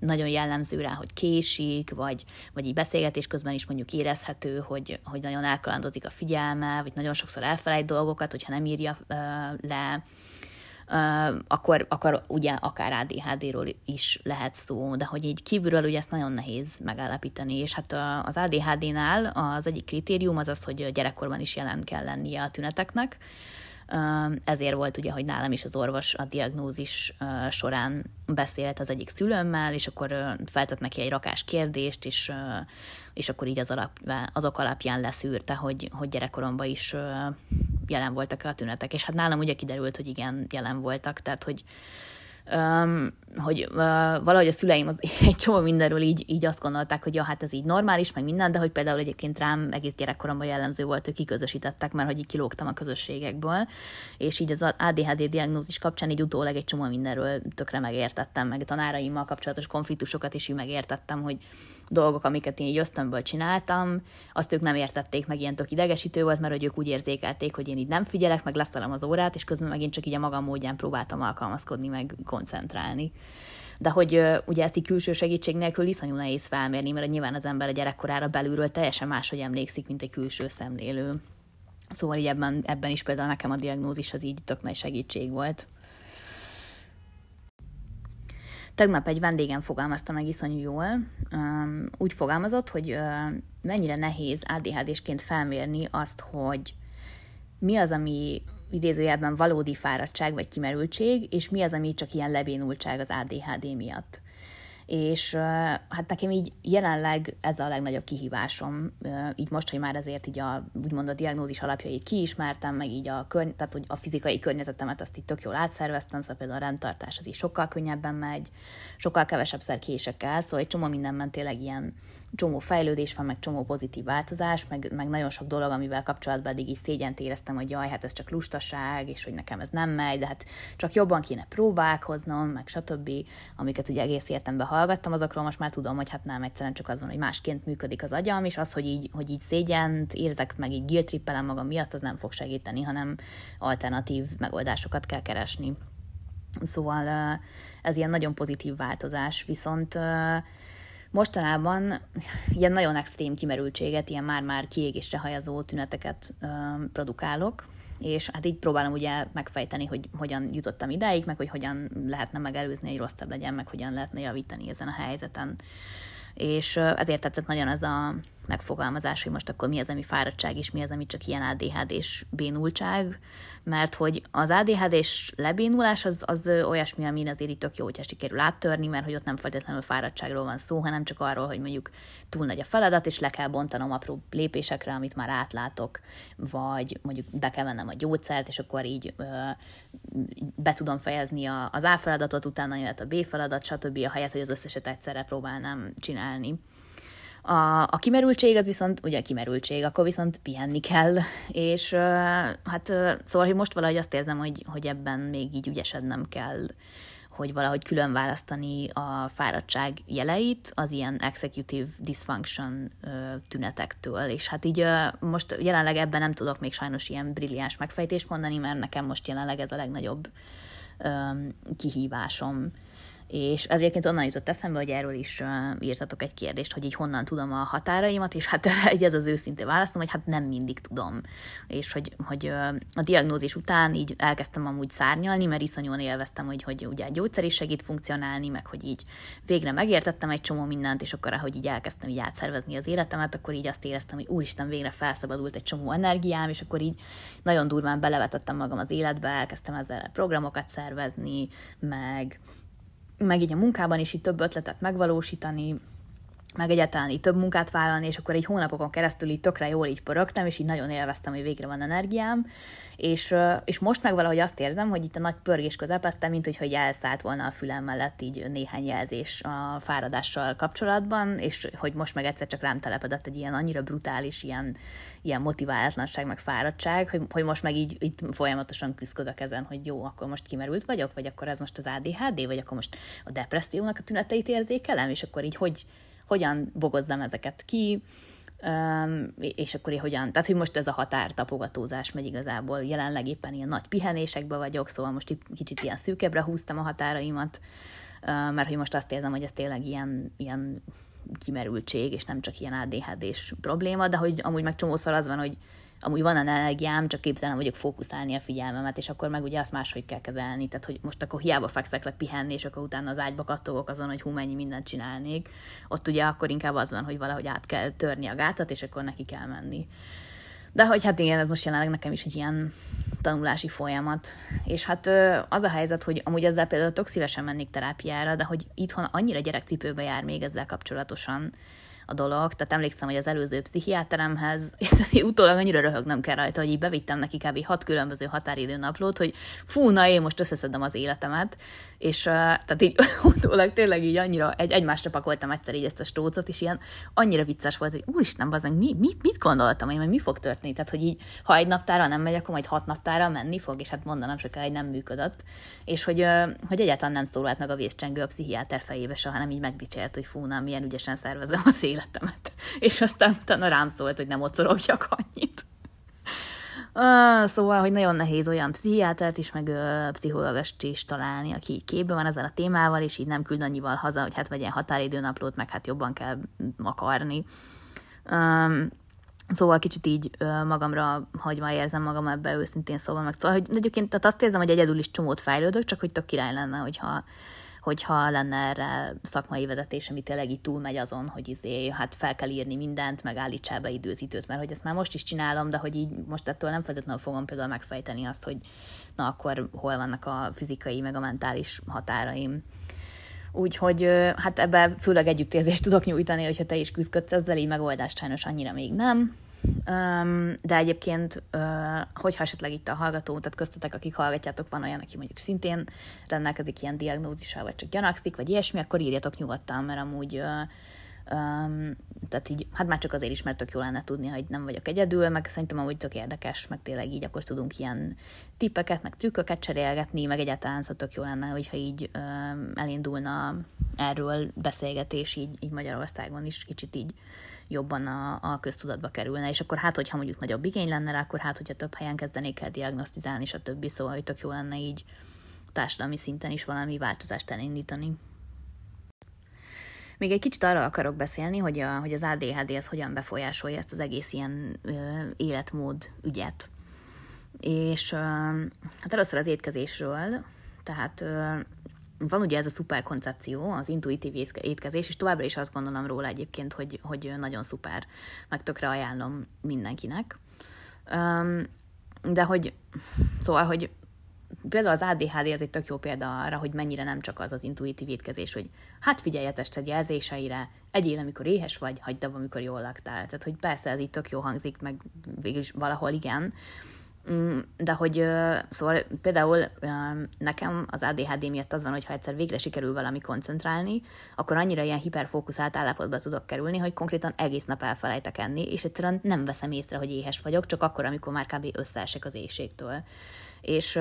nagyon jellemző rá, hogy késik, vagy, vagy így beszélgetés közben is mondjuk érezhető, hogy, hogy nagyon elkalandozik a figyelme, vagy nagyon sokszor elfelejt dolgokat, hogyha nem írja le, akkor, akkor ugye akár ADHD-ról is lehet szó, de hogy így kívülről ugye ezt nagyon nehéz megállapítani, és hát az ADHD-nál az egyik kritérium az az, hogy gyerekkorban is jelen kell lennie a tüneteknek, ezért volt ugye, hogy nálam is az orvos a diagnózis során beszélt az egyik szülőmmel, és akkor feltett neki egy rakás kérdést, és, és akkor így az alap, azok alapján leszűrte, hogy, hogy gyerekkoromban is jelen voltak a tünetek. És hát nálam ugye kiderült, hogy igen, jelen voltak, tehát hogy um, hogy uh, valahogy a szüleim az, [LAUGHS] egy csomó mindenről így, így azt gondolták, hogy ja, hát ez így normális, meg minden, de hogy például egyébként rám egész gyerekkoromban jellemző volt, hogy kiközösítettek, mert hogy így kilógtam a közösségekből, és így az ADHD diagnózis kapcsán így utólag egy csomó mindenről tökre megértettem, meg tanáraimmal kapcsolatos konfliktusokat is így megértettem, hogy dolgok, amiket én így ösztönből csináltam, azt ők nem értették meg, ilyen tök idegesítő volt, mert hogy ők úgy érzékelték, hogy én így nem figyelek, meg leszalom az órát, és közben megint csak így a magam módján próbáltam alkalmazkodni, meg koncentrálni. De hogy ugye ezt így külső segítség nélkül iszonyú nehéz felmérni, mert nyilván az ember a gyerekkorára belülről teljesen máshogy emlékszik, mint egy külső szemlélő. Szóval így ebben, ebben is például nekem a diagnózis az így tök nagy segítség volt. Tegnap egy vendégem fogalmazta meg iszonyú jól. Úgy fogalmazott, hogy mennyire nehéz ADHD-sként felmérni azt, hogy mi az, ami idézőjelben valódi fáradtság vagy kimerültség, és mi az, ami csak ilyen lebénultság az ADHD miatt és hát nekem így jelenleg ez a legnagyobb kihívásom, így most, hogy már ezért így a, úgymond a diagnózis alapjait kiismertem, meg így a, körny- tehát, hogy a fizikai környezetemet azt így tök jól átszerveztem, szóval például a rendtartás az így sokkal könnyebben megy, sokkal kevesebb szer kések el, szóval egy csomó mindenben tényleg ilyen csomó fejlődés van, meg csomó pozitív változás, meg, meg nagyon sok dolog, amivel kapcsolatban eddig is szégyent éreztem, hogy jaj, hát ez csak lustaság, és hogy nekem ez nem megy, de hát csak jobban kéne próbálkoznom, meg stb., amiket ugye egész életemben hallgattam, azokról most már tudom, hogy hát nem egyszerűen csak az van, hogy másként működik az agyam, és az, hogy így, hogy így szégyent érzek, meg így guilt magam miatt, az nem fog segíteni, hanem alternatív megoldásokat kell keresni. Szóval ez ilyen nagyon pozitív változás, viszont Mostanában ilyen nagyon extrém kimerültséget, ilyen már-már kiégésre hajazó tüneteket produkálok, és hát így próbálom ugye megfejteni, hogy hogyan jutottam idáig, meg hogy hogyan lehetne megelőzni, hogy rosszabb legyen, meg hogyan lehetne javítani ezen a helyzeten. És ezért tetszett nagyon az a megfogalmazás, hogy most akkor mi az, ami fáradtság, és mi az, ami csak ilyen ADHD-s bénultság, mert hogy az ADHD-s lebénulás az, az olyasmi, amin azért itt tök jó, hogyha sikerül áttörni, mert hogy ott nem feltétlenül fáradtságról van szó, hanem csak arról, hogy mondjuk túl nagy a feladat, és le kell bontanom apró lépésekre, amit már átlátok, vagy mondjuk be kell vennem a gyógyszert, és akkor így ö, be tudom fejezni a, az A feladatot, utána jöhet a B feladat, stb. a helyet, hogy az összeset egyszerre próbálnám csinálni. A, a kimerültség az viszont, ugye kimerültség, akkor viszont pihenni kell, és hát szóval, hogy most valahogy azt érzem, hogy, hogy ebben még így ügyesednem kell, hogy valahogy külön választani a fáradtság jeleit az ilyen executive dysfunction tünetektől, és hát így most jelenleg ebben nem tudok még sajnos ilyen brilliáns megfejtést mondani, mert nekem most jelenleg ez a legnagyobb kihívásom és ez egyébként onnan jutott eszembe, hogy erről is írtatok egy kérdést, hogy így honnan tudom a határaimat, és hát egy ez az őszinte válaszom, hogy hát nem mindig tudom. És hogy, hogy a diagnózis után így elkezdtem amúgy szárnyalni, mert iszonyúan élveztem, hogy, hogy ugye a gyógyszer is segít funkcionálni, meg hogy így végre megértettem egy csomó mindent, és akkor, ahogy így elkezdtem így átszervezni az életemet, akkor így azt éreztem, hogy úristen, végre felszabadult egy csomó energiám, és akkor így nagyon durván belevetettem magam az életbe, elkezdtem ezzel programokat szervezni, meg meg így a munkában is így több ötletet megvalósítani, meg egyáltalán így több munkát vállalni, és akkor egy hónapokon keresztül így tökre jól így pörögtem, és így nagyon élveztem, hogy végre van energiám, és, és most meg valahogy azt érzem, hogy itt a nagy pörgés közepette, mint hogy, hogy elszállt volna a fülem mellett így néhány jelzés a fáradással kapcsolatban, és hogy most meg egyszer csak rám telepedett egy ilyen annyira brutális, ilyen, ilyen motiválatlanság, meg fáradtság, hogy, hogy most meg így, így folyamatosan küzdök ezen, hogy jó, akkor most kimerült vagyok, vagy akkor ez most az ADHD, vagy akkor most a depressziónak a tüneteit érzékelem, és akkor így hogy, hogyan bogozzam ezeket ki, és akkor én hogyan, tehát hogy most ez a határtapogatózás megy igazából, jelenleg éppen ilyen nagy pihenésekben vagyok, szóval most kicsit ilyen szűkebbre húztam a határaimat, mert hogy most azt érzem, hogy ez tényleg ilyen, ilyen kimerültség, és nem csak ilyen ADHD-s probléma, de hogy amúgy meg csomószor az van, hogy amúgy van energiám, csak képtelen vagyok fókuszálni a figyelmemet, és akkor meg ugye azt máshogy kell kezelni. Tehát, hogy most akkor hiába fekszek le pihenni, és akkor utána az ágyba kattogok azon, hogy hú, mennyi mindent csinálnék. Ott ugye akkor inkább az van, hogy valahogy át kell törni a gátat, és akkor neki kell menni. De hogy hát igen, ez most jelenleg nekem is egy ilyen tanulási folyamat. És hát az a helyzet, hogy amúgy ezzel például tök szívesen mennék terápiára, de hogy itthon annyira gyerekcipőbe jár még ezzel kapcsolatosan, a dolog. Tehát emlékszem, hogy az előző pszichiáteremhez [LAUGHS] utólag annyira röhögnem kell rajta, hogy így bevittem neki kb. hat különböző határidő naplót, hogy fú, na én most összeszedem az életemet, és uh, tehát így [LAUGHS] utólag tényleg így annyira egy, egymásra pakoltam egyszer így ezt a stócot, és ilyen annyira vicces volt, hogy úristen, bazán, mi, mit, mit gondoltam hogy mi fog történni? Tehát, hogy így, ha egy naptára nem megy, akkor majd hat naptára menni fog, és hát mondanom hogy nem működött, és hogy, uh, hogy egyáltalán nem szólalt meg a vészcsengő a pszichiáter fejébe soha, hanem így megdicsért, hogy fú, na, milyen ügyesen szervezem az életemet. [LAUGHS] És aztán utána rám szólt, hogy nem ocorogjak annyit. Szóval, hogy nagyon nehéz olyan pszichiátert is, meg pszichológust is találni, aki képben van ezzel a témával, és így nem küld annyival haza, hogy hát vegyen határidőnaplót, meg hát jobban kell akarni. Um, Szóval kicsit így magamra hagyva érzem magam ebbe őszintén szóval meg. Szóval, hogy egyébként tehát azt érzem, hogy egyedül is csomót fejlődök, csak hogy tök király lenne, hogyha hogyha lenne erre szakmai vezetés, ami tényleg így túlmegy azon, hogy izé, hát fel kell írni mindent, meg állítsál be időt, mert hogy ezt már most is csinálom, de hogy így most ettől nem feltétlenül fogom például megfejteni azt, hogy na akkor hol vannak a fizikai, meg a mentális határaim. Úgyhogy hát ebbe főleg együttérzést tudok nyújtani, hogyha te is küzdködsz ezzel, így megoldást sajnos annyira még nem. De egyébként, hogyha esetleg itt a hallgató, tehát köztetek, akik hallgatjátok, van olyan, aki mondjuk szintén rendelkezik ilyen diagnózissal, vagy csak gyanakszik, vagy ilyesmi, akkor írjatok nyugodtan, mert amúgy Um, tehát így, hát már csak azért is, mert tök jó lenne tudni, hogy nem vagyok egyedül, meg szerintem amúgy tök érdekes, meg tényleg így akkor tudunk ilyen tippeket, meg trükköket cserélgetni, meg egyáltalán szóval tök jó lenne, hogyha így um, elindulna erről beszélgetés így, így Magyarországon is kicsit így jobban a, a köztudatba kerülne, és akkor hát, hogyha mondjuk nagyobb igény lenne rá, akkor hát, hogyha több helyen kezdenék el diagnosztizálni, és a többi, szóval, hogy tök jó lenne így társadalmi szinten is valami változást elindítani. Még egy kicsit arra akarok beszélni, hogy, a, hogy az ADHD az hogyan befolyásolja ezt az egész ilyen ö, életmód ügyet. És ö, hát először az étkezésről, tehát ö, van ugye ez a szuper koncepció, az intuitív étkezés, és továbbra is azt gondolom róla egyébként, hogy, hogy nagyon szuper, meg tökre ajánlom mindenkinek. De hogy, szóval, hogy például az ADHD az egy tök jó példa arra, hogy mennyire nem csak az az intuitív étkezés, hogy hát figyelj a tested jelzéseire, egyél, amikor éhes vagy, hagyd abba, amikor jól laktál. Tehát, hogy persze ez így tök jó hangzik, meg végülis valahol igen, de hogy szóval például nekem az ADHD miatt az van, hogy ha egyszer végre sikerül valami koncentrálni, akkor annyira ilyen hiperfókuszált állapotba tudok kerülni, hogy konkrétan egész nap elfelejtek enni, és egyszerűen nem veszem észre, hogy éhes vagyok, csak akkor, amikor már kb. összeesek az éjségtől. És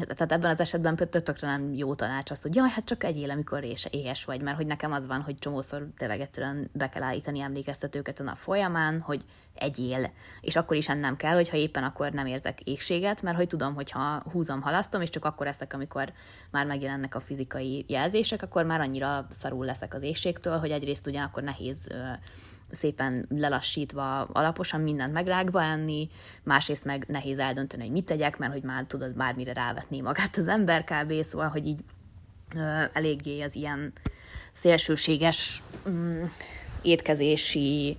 tehát ebben az esetben tökre nem jó tanács azt, hogy jaj, hát csak egyél, amikor éhes vagy, mert hogy nekem az van, hogy csomószor tényleg egyszerűen be kell állítani emlékeztetőket a nap folyamán, hogy egyél, és akkor is ennem kell, hogyha éppen akkor nem érzek égséget, mert hogy tudom, hogy ha húzom, halasztom, és csak akkor eszek, amikor már megjelennek a fizikai jelzések, akkor már annyira szarul leszek az égségtől, hogy egyrészt akkor nehéz szépen lelassítva, alaposan mindent megrágva enni, másrészt meg nehéz eldönteni, hogy mit tegyek, mert hogy már tudod bármire rávetni magát az ember kb. Szóval, hogy így ö, eléggé az ilyen szélsőséges mm, étkezési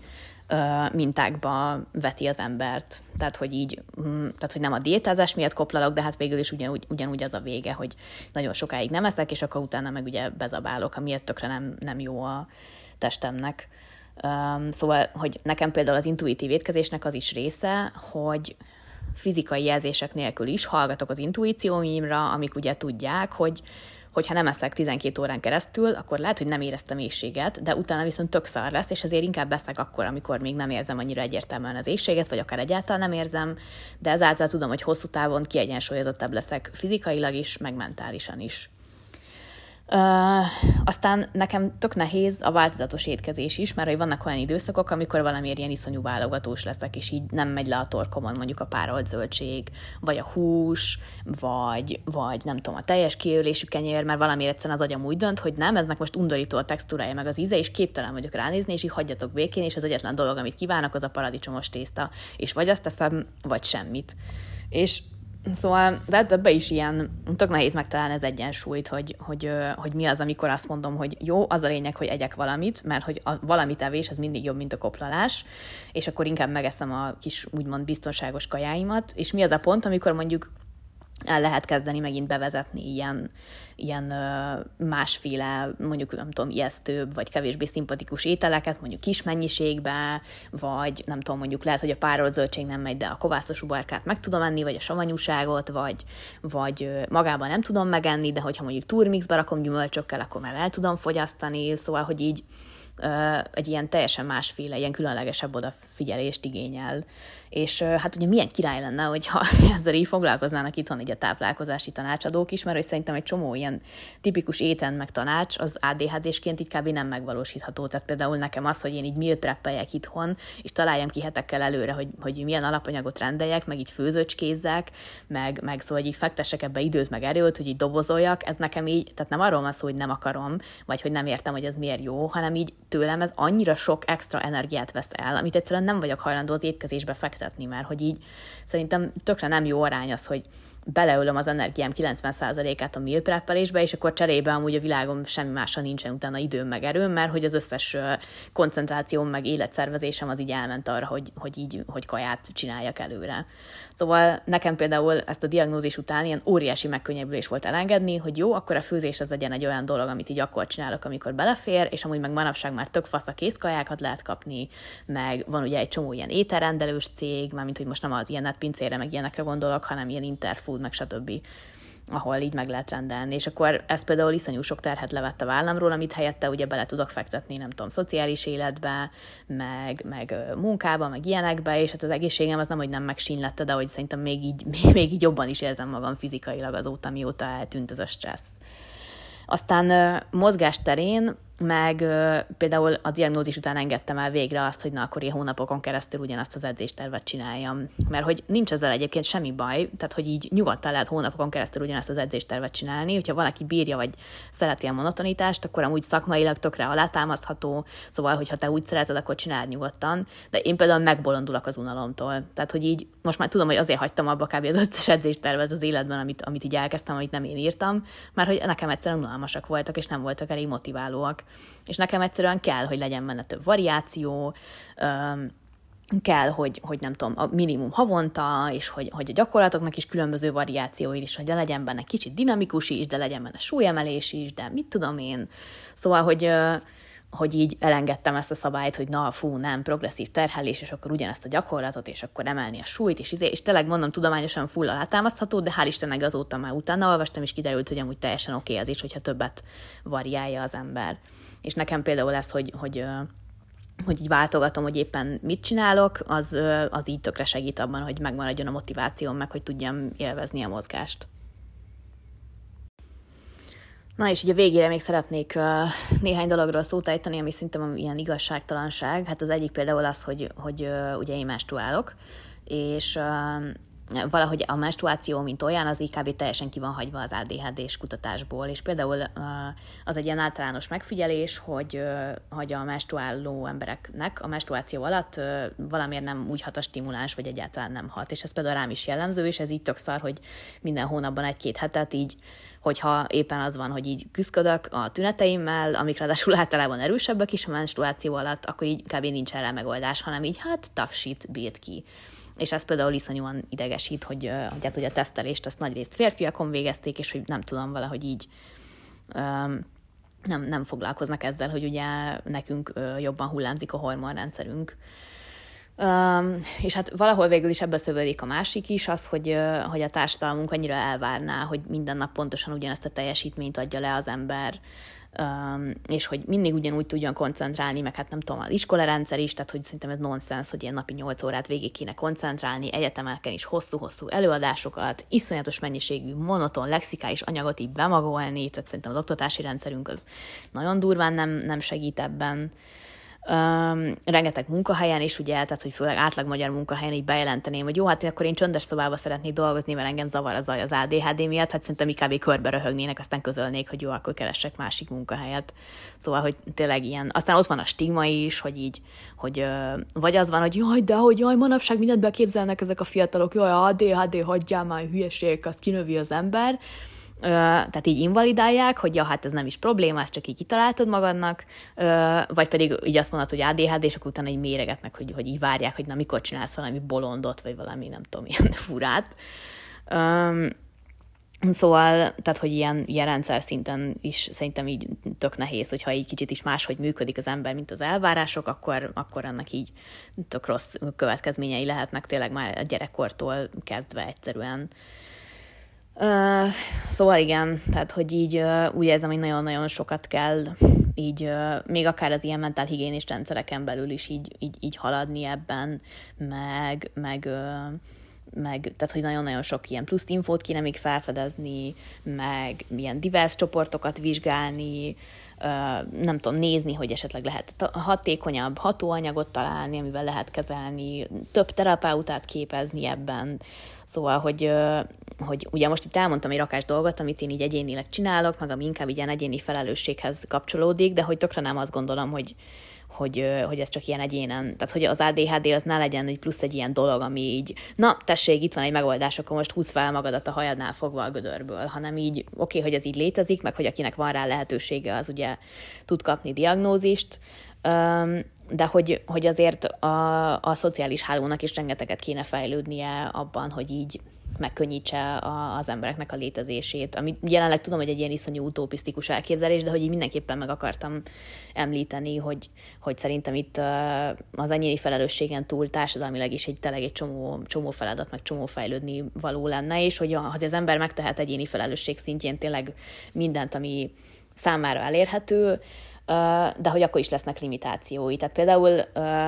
ö, mintákba veti az embert. Tehát, hogy így, mm, tehát, hogy nem a diétázás miatt koplalok, de hát végül is ugyanúgy, ugyanúgy az a vége, hogy nagyon sokáig nem eszek, és akkor utána meg ugye bezabálok, ami tökre nem, nem jó a testemnek. Um, szóval, hogy nekem például az intuitív étkezésnek az is része, hogy fizikai jelzések nélkül is hallgatok az intuícióimra, amik ugye tudják, hogy hogyha nem eszek 12 órán keresztül, akkor lehet, hogy nem éreztem éjséget, de utána viszont tök szar lesz, és azért inkább eszek akkor, amikor még nem érzem annyira egyértelműen az éjséget, vagy akár egyáltalán nem érzem, de ezáltal tudom, hogy hosszú távon kiegyensúlyozottabb leszek fizikailag is, meg mentálisan is. Uh, aztán nekem tök nehéz a változatos étkezés is, mert hogy vannak olyan időszakok, amikor valamiért ilyen iszonyú válogatós leszek, és így nem megy le a torkomon mondjuk a párolt zöldség, vagy a hús, vagy, vagy nem tudom, a teljes kiölésű kenyér, mert valamiért egyszerűen az agyam úgy dönt, hogy nem, eznek most undorító a textúrája meg az íze, és képtelen vagyok ránézni, és így hagyjatok békén, és az egyetlen dolog, amit kívánok, az a paradicsomos tészta, és vagy azt teszem, vagy semmit. És Szóval, de hát ebbe is ilyen, tök nehéz megtalálni az egyensúlyt, hogy, hogy, hogy mi az, amikor azt mondom, hogy jó, az a lényeg, hogy egyek valamit, mert hogy a valamit evés az mindig jobb, mint a koplalás, és akkor inkább megeszem a kis úgymond biztonságos kajáimat, és mi az a pont, amikor mondjuk el lehet kezdeni megint bevezetni ilyen, ilyen másféle, mondjuk nem tudom, ijesztőbb, vagy kevésbé szimpatikus ételeket, mondjuk kis mennyiségbe, vagy nem tudom, mondjuk lehet, hogy a párolt zöldség nem megy, de a kovászos uborkát meg tudom enni, vagy a savanyúságot, vagy, vagy magában nem tudom megenni, de hogyha mondjuk turmixbe rakom gyümölcsökkel, akkor már el tudom fogyasztani, szóval, hogy így egy ilyen teljesen másféle, ilyen különlegesebb odafigyelést igényel és hát ugye milyen király lenne, hogyha [LAUGHS] ezzel így foglalkoznának itthon így a táplálkozási tanácsadók is, mert hogy szerintem egy csomó ilyen tipikus éten meg tanács az ADHD-sként így kb. nem megvalósítható. Tehát például nekem az, hogy én így meal preppeljek itthon, és találjam ki hetekkel előre, hogy, hogy milyen alapanyagot rendeljek, meg így főzőcskézzek, meg, meg szóval hogy így fektessek ebbe időt, meg erőt, hogy így dobozoljak, ez nekem így, tehát nem arról van szó, hogy nem akarom, vagy hogy nem értem, hogy ez miért jó, hanem így tőlem ez annyira sok extra energiát vesz el, amit egyszerűen nem vagyok hajlandó az étkezésbe fektetni mert hogy így szerintem tökre nem jó arány az, hogy beleölöm az energiám 90%-át a meal preppelésbe, és akkor cserébe amúgy a világom semmi másra nincsen utána időm meg erőm, mert hogy az összes koncentrációm meg életszervezésem az így elment arra, hogy, hogy így, hogy kaját csináljak előre. Szóval nekem például ezt a diagnózis után ilyen óriási megkönnyebbülés volt elengedni, hogy jó, akkor a főzés az legyen egy olyan dolog, amit így akkor csinálok, amikor belefér, és amúgy meg manapság már tök fasz a készkajákat lehet kapni, meg van ugye egy csomó ilyen ételrendelős cég, mármint hogy most nem az ilyen pincére, meg ilyenekre gondolok, hanem ilyen interfood, meg stb ahol így meg lehet rendelni. És akkor ez például iszonyú sok terhet levett a vállamról, amit helyette ugye bele tudok fektetni, nem tudom, szociális életbe, meg, meg munkába, meg ilyenekbe, és hát az egészségem az nem, hogy nem megsínlette, de hogy szerintem még így, [LAUGHS] még, még így jobban is érzem magam fizikailag azóta, mióta eltűnt ez a stressz. Aztán mozgás terén meg például a diagnózis után engedtem el végre azt, hogy na akkor én hónapokon keresztül ugyanazt az edzéstervet csináljam. Mert hogy nincs ezzel egyébként semmi baj, tehát hogy így nyugodtan lehet hónapokon keresztül ugyanazt az edzéstervet csinálni, hogyha valaki bírja vagy szereti a monotonitást, akkor amúgy szakmailag tökre alátámasztható, szóval hogyha te úgy szereted, akkor csináld nyugodtan, de én például megbolondulok az unalomtól. Tehát, hogy így most már tudom, hogy azért hagytam abba kb. az összes edzéstervet az életben, amit, amit így elkezdtem, amit nem én írtam, mert hogy nekem egyszerűen unalmasak voltak, és nem voltak elég motiválóak és nekem egyszerűen kell, hogy legyen benne több variáció, kell, hogy, hogy nem tudom, a minimum havonta, és hogy, hogy a gyakorlatoknak is különböző variációi is, hogy legyen benne kicsit dinamikus is, de legyen benne súlyemelés is, de mit tudom én. Szóval, hogy, hogy így elengedtem ezt a szabályt, hogy na, fú, nem, progresszív terhelés, és akkor ugyanezt a gyakorlatot, és akkor emelni a súlyt, és, izé, és tényleg mondom, tudományosan full alátámasztható, de hál' Istennek azóta már utána olvastam, és kiderült, hogy amúgy teljesen oké okay az is, hogyha többet variálja az ember. És nekem például ez, hogy, hogy hogy így váltogatom, hogy éppen mit csinálok, az, az így tökre segít abban, hogy megmaradjon a motivációm, meg hogy tudjam élvezni a mozgást. Na és ugye a végére még szeretnék uh, néhány dologról szót ejteni, ami szerintem ilyen igazságtalanság. Hát az egyik például az, hogy, hogy uh, ugye én menstruálok, és uh, valahogy a menstruáció, mint olyan, az IKB teljesen ki van hagyva az ADHD-s kutatásból, és például az egy ilyen általános megfigyelés, hogy, hogy a menstruáló embereknek a menstruáció alatt valamiért nem úgy hat a stimuláns, vagy egyáltalán nem hat, és ez például rám is jellemző, és ez így tök szar, hogy minden hónapban egy-két hetet így hogyha éppen az van, hogy így küzdök a tüneteimmel, amik ráadásul [LAUGHS] általában erősebbek is a menstruáció alatt, akkor így kb. nincs erre megoldás, hanem így hát tough shit, bírt ki és ez például iszonyúan idegesít, hogy, hogy, hát, hogy a tesztelést azt nagyrészt férfiakon végezték, és hogy nem tudom, valahogy így um, nem, nem foglalkoznak ezzel, hogy ugye nekünk jobban hullámzik a hormonrendszerünk. Um, és hát valahol végül is ebbe szövődik a másik is, az, hogy, hogy a társadalmunk annyira elvárná, hogy minden nap pontosan ugyanezt a teljesítményt adja le az ember, és hogy mindig ugyanúgy tudjon koncentrálni, meg hát nem tudom, az iskolarendszer is, tehát hogy szerintem ez nonsens, hogy ilyen napi 8 órát végig kéne koncentrálni, egyetemeken is hosszú-hosszú előadásokat, iszonyatos mennyiségű monoton lexikális anyagot így bemagolni, tehát szerintem az oktatási rendszerünk az nagyon durván nem, nem segít ebben. Um, rengeteg munkahelyen is, ugye, tehát hogy főleg átlag magyar munkahelyen így bejelenteném, hogy jó, hát akkor én csöndes szobába szeretnék dolgozni, mert engem zavar az az ADHD miatt, hát szerintem inkább körbe röhögnének, aztán közölnék, hogy jó, akkor keresek másik munkahelyet. Szóval, hogy tényleg ilyen. Aztán ott van a stigma is, hogy így, hogy vagy az van, hogy jaj, de hogy jaj, manapság mindent beképzelnek ezek a fiatalok, jaj, ADHD, hagyjál már hülyeség, azt kinövi az ember tehát így invalidálják, hogy ja, hát ez nem is probléma, ezt csak így kitaláltad magadnak, vagy pedig így azt mondod, hogy ADHD, és akkor utána így méregetnek, hogy, hogy így várják, hogy na mikor csinálsz valami bolondot, vagy valami nem tudom, [LAUGHS] ilyen furát. Szóval, tehát, hogy ilyen, ilyen rendszer szinten is szerintem így tök nehéz, hogyha egy kicsit is máshogy működik az ember, mint az elvárások, akkor, akkor ennek így tök rossz következményei lehetnek tényleg már a gyerekkortól kezdve egyszerűen Uh, szóval igen, tehát hogy így uh, úgy érzem, hogy nagyon-nagyon sokat kell így uh, még akár az ilyen mentálhigiénis rendszereken belül is így, így, így haladni ebben, meg, meg, uh, meg tehát, hogy nagyon-nagyon sok ilyen plusz infót kéne még felfedezni, meg milyen divers csoportokat vizsgálni, nem tudom, nézni, hogy esetleg lehet hatékonyabb hatóanyagot találni, amivel lehet kezelni, több terapeutát képezni ebben. Szóval, hogy, hogy ugye most itt elmondtam egy rakás dolgot, amit én így egyénileg csinálok, meg ami inkább ilyen egyéni felelősséghez kapcsolódik, de hogy tökre nem azt gondolom, hogy, hogy, hogy ez csak ilyen egyénen, tehát hogy az ADHD az ne legyen egy plusz egy ilyen dolog, ami így, na tessék, itt van egy megoldás, akkor most húz fel magadat a hajadnál fogva a gödörből, hanem így oké, okay, hogy ez így létezik, meg hogy akinek van rá lehetősége, az ugye tud kapni diagnózist, de hogy, hogy azért a, a szociális hálónak is rengeteget kéne fejlődnie abban, hogy így megkönnyítse a, az embereknek a létezését. Ami jelenleg tudom, hogy egy ilyen iszonyú utopisztikus elképzelés, de hogy így mindenképpen meg akartam említeni, hogy, hogy szerintem itt az egyéni felelősségen túl társadalmilag is egy tényleg egy csomó, csomó feladat, meg csomó fejlődni való lenne, és hogy, hogy az ember megtehet egyéni felelősség szintjén tényleg mindent, ami számára elérhető, de hogy akkor is lesznek limitációi. Tehát például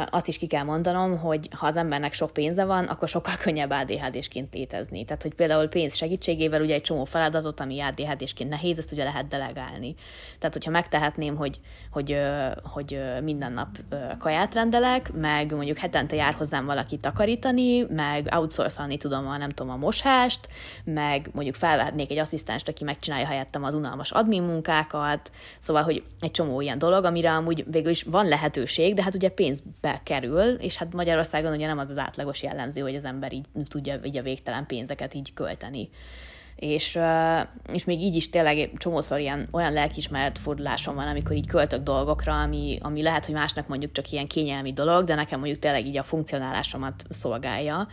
azt is ki kell mondanom, hogy ha az embernek sok pénze van, akkor sokkal könnyebb ADHD-sként létezni. Tehát, hogy például pénz segítségével ugye egy csomó feladatot, ami ADHD-sként nehéz, ezt ugye lehet delegálni. Tehát, hogyha megtehetném, hogy, hogy, hogy minden nap kaját rendelek, meg mondjuk hetente jár hozzám valaki takarítani, meg outsourcolni tudom a nem tudom a mosást, meg mondjuk felvehetnék egy asszisztenst, aki megcsinálja helyettem az unalmas admin munkákat, szóval, hogy egy csomó ilyen dolog, amire amúgy végül is van lehetőség, de hát ugye pénzbe kerül, és hát Magyarországon ugye nem az az átlagos jellemző, hogy az ember így tudja így a végtelen pénzeket így költeni. És, és még így is tényleg csomószor ilyen, olyan lelkismert fordulásom van, amikor így költök dolgokra, ami, ami lehet, hogy másnak mondjuk csak ilyen kényelmi dolog, de nekem mondjuk tényleg így a funkcionálásomat szolgálja.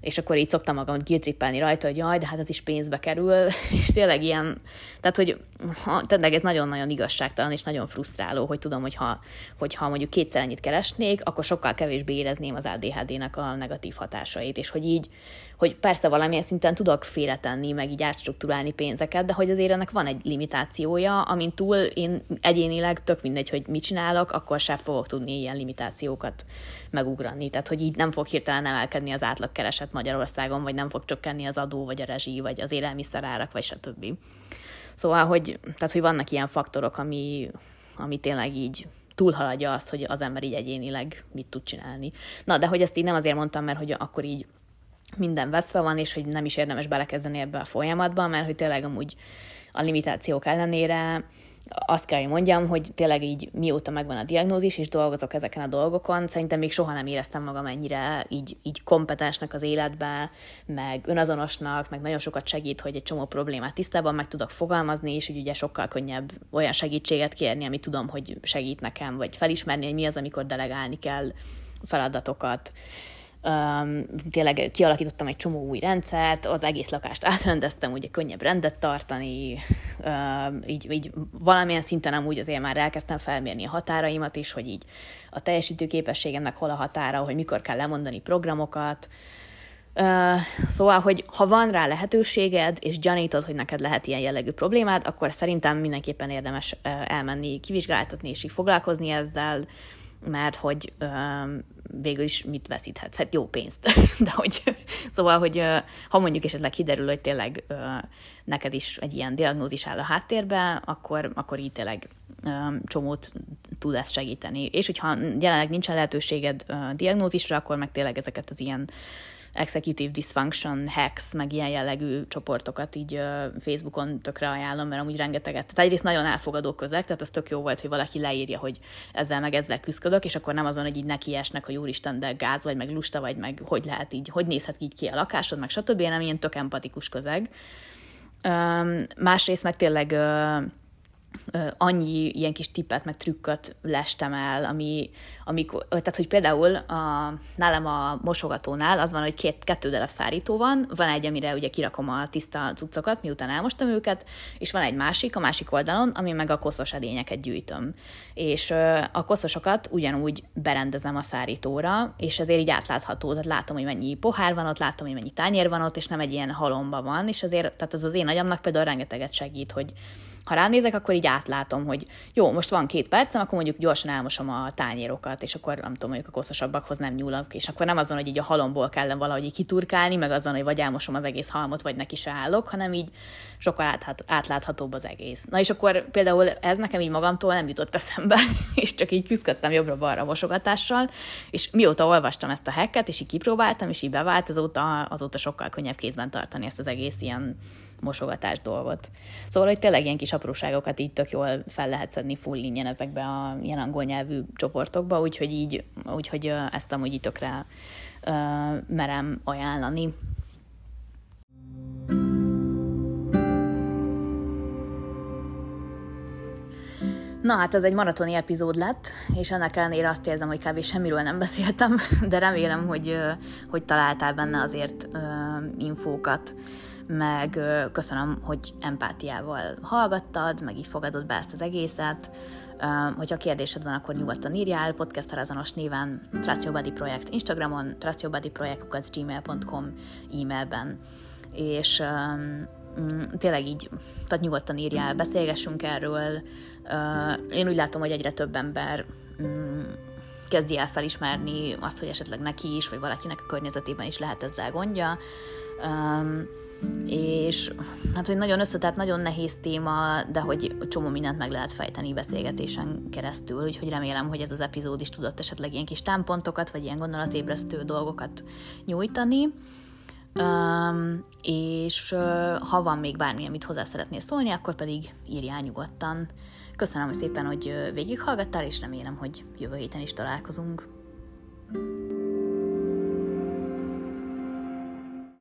És akkor így szoktam magam guilt rajta, hogy jaj, de hát ez is pénzbe kerül, [LAUGHS] és tényleg ilyen, tehát hogy ha, tényleg ez nagyon-nagyon igazságtalan, és nagyon frusztráló, hogy tudom, hogy ha, hogyha mondjuk kétszer ennyit keresnék, akkor sokkal kevésbé érezném az ADHD-nak a negatív hatásait, és hogy így, hogy persze valamilyen szinten tudok félretenni, meg így átstruktúrálni pénzeket, de hogy azért ennek van egy limitációja, amin túl én egyénileg tök mindegy, hogy mit csinálok, akkor sem fogok tudni ilyen limitációkat megugrani. Tehát, hogy így nem fog hirtelen emelkedni az átlagkereset Magyarországon, vagy nem fog csökkenni az adó, vagy a rezsi, vagy az élelmiszerárak, vagy stb. Szóval, hogy, tehát, hogy vannak ilyen faktorok, ami, ami tényleg így túlhaladja azt, hogy az ember így egyénileg mit tud csinálni. Na, de hogy ezt így nem azért mondtam, mert hogy akkor így minden veszve van, és hogy nem is érdemes belekezdeni ebbe a folyamatba, mert hogy tényleg amúgy a limitációk ellenére azt kell, hogy mondjam, hogy tényleg így mióta megvan a diagnózis, és dolgozok ezeken a dolgokon, szerintem még soha nem éreztem magam ennyire így, így kompetensnek az életbe, meg önazonosnak, meg nagyon sokat segít, hogy egy csomó problémát tisztában meg tudok fogalmazni, és hogy ugye sokkal könnyebb olyan segítséget kérni, amit tudom, hogy segít nekem, vagy felismerni, hogy mi az, amikor delegálni kell feladatokat, Um, tényleg kialakítottam egy csomó új rendszert, az egész lakást átrendeztem, ugye könnyebb rendet tartani, um, így, így valamilyen szinten amúgy azért már elkezdtem felmérni a határaimat is, hogy így a teljesítő képességemnek hol a határa, hogy mikor kell lemondani programokat, Uh, szóval, hogy ha van rá lehetőséged, és gyanítod, hogy neked lehet ilyen jellegű problémád, akkor szerintem mindenképpen érdemes elmenni, kivizsgáltatni, és így foglalkozni ezzel, mert hogy végül is mit veszíthetsz? Hát jó pénzt. [LAUGHS] De hogy, szóval, hogy ha mondjuk esetleg kiderül, hogy tényleg neked is egy ilyen diagnózis áll a háttérbe, akkor, akkor így tényleg csomót tud ezt segíteni. És hogyha jelenleg nincsen lehetőséged diagnózisra, akkor meg tényleg ezeket az ilyen executive dysfunction hacks, meg ilyen jellegű csoportokat így Facebookon tökre ajánlom, mert amúgy rengeteget. Tehát egyrészt nagyon elfogadó közeg, tehát az tök jó volt, hogy valaki leírja, hogy ezzel meg ezzel küzdök, és akkor nem azon, hogy így nekiesnek, hogy úristen, de gáz vagy, meg lusta vagy, meg hogy lehet így, hogy nézhet így ki a lakásod, meg stb. Nem ilyen tök empatikus közeg. Um, másrészt meg tényleg uh, annyi ilyen kis tippet, meg trükköt lestem el, ami, amikor, tehát hogy például a, nálam a mosogatónál az van, hogy két, kettő darab szárító van, van egy, amire ugye kirakom a tiszta cuccokat, miután elmostam őket, és van egy másik, a másik oldalon, ami meg a koszos edényeket gyűjtöm. És a koszosokat ugyanúgy berendezem a szárítóra, és ezért így átlátható, tehát látom, hogy mennyi pohár van ott, látom, hogy mennyi tányér van ott, és nem egy ilyen halomba van, és azért, tehát az az én agyamnak például rengeteget segít, hogy ha ránézek, akkor így átlátom, hogy jó, most van két percem, akkor mondjuk gyorsan elmosom a tányérokat, és akkor nem tudom, mondjuk a koszosabbakhoz nem nyúlok, és akkor nem azon, hogy így a halomból kellene valahogy kiturkálni, meg azon, hogy vagy elmosom az egész halmot, vagy neki se állok, hanem így sokkal átlát, átláthatóbb az egész. Na és akkor például ez nekem így magamtól nem jutott eszembe, [LAUGHS] és csak így küzdöttem jobbra-balra mosogatással, és mióta olvastam ezt a hacket, és így kipróbáltam, és így bevált, azóta, azóta sokkal könnyebb kézben tartani ezt az egész ilyen mosogatás dolgot. Szóval, hogy tényleg ilyen kis apróságokat így tök jól fel lehet szedni full ingyen ezekbe a ilyen angol nyelvű csoportokba, úgyhogy így, úgyhogy ezt amúgy így tökre uh, merem ajánlani. Na hát ez egy maratoni epizód lett, és ennek ellenére azt érzem, hogy kb. semmiről nem beszéltem, [LAUGHS] de remélem, hogy, hogy találtál benne azért uh, infókat, meg köszönöm, hogy empátiával hallgattad, meg így fogadod be ezt az egészet. Hogyha kérdésed van, akkor nyugodtan írjál, podcast azonos néven Trust Your Body Projekt Instagramon, Trust Your Body Projekt gmail.com e-mailben. És um, tényleg így, tehát nyugodtan írjál, beszélgessünk erről. Én úgy látom, hogy egyre több ember um, kezdi el felismerni azt, hogy esetleg neki is, vagy valakinek a környezetében is lehet ezzel gondja. És hát, hogy nagyon összetett, nagyon nehéz téma, de hogy csomó mindent meg lehet fejteni beszélgetésen keresztül, úgyhogy remélem, hogy ez az epizód is tudott esetleg ilyen kis támpontokat, vagy ilyen gondolatébresztő dolgokat nyújtani. Um, és uh, ha van még bármi, amit hozzá szeretnél szólni, akkor pedig írjál nyugodtan. Köszönöm szépen, hogy végighallgattál, és remélem, hogy jövő héten is találkozunk. thank you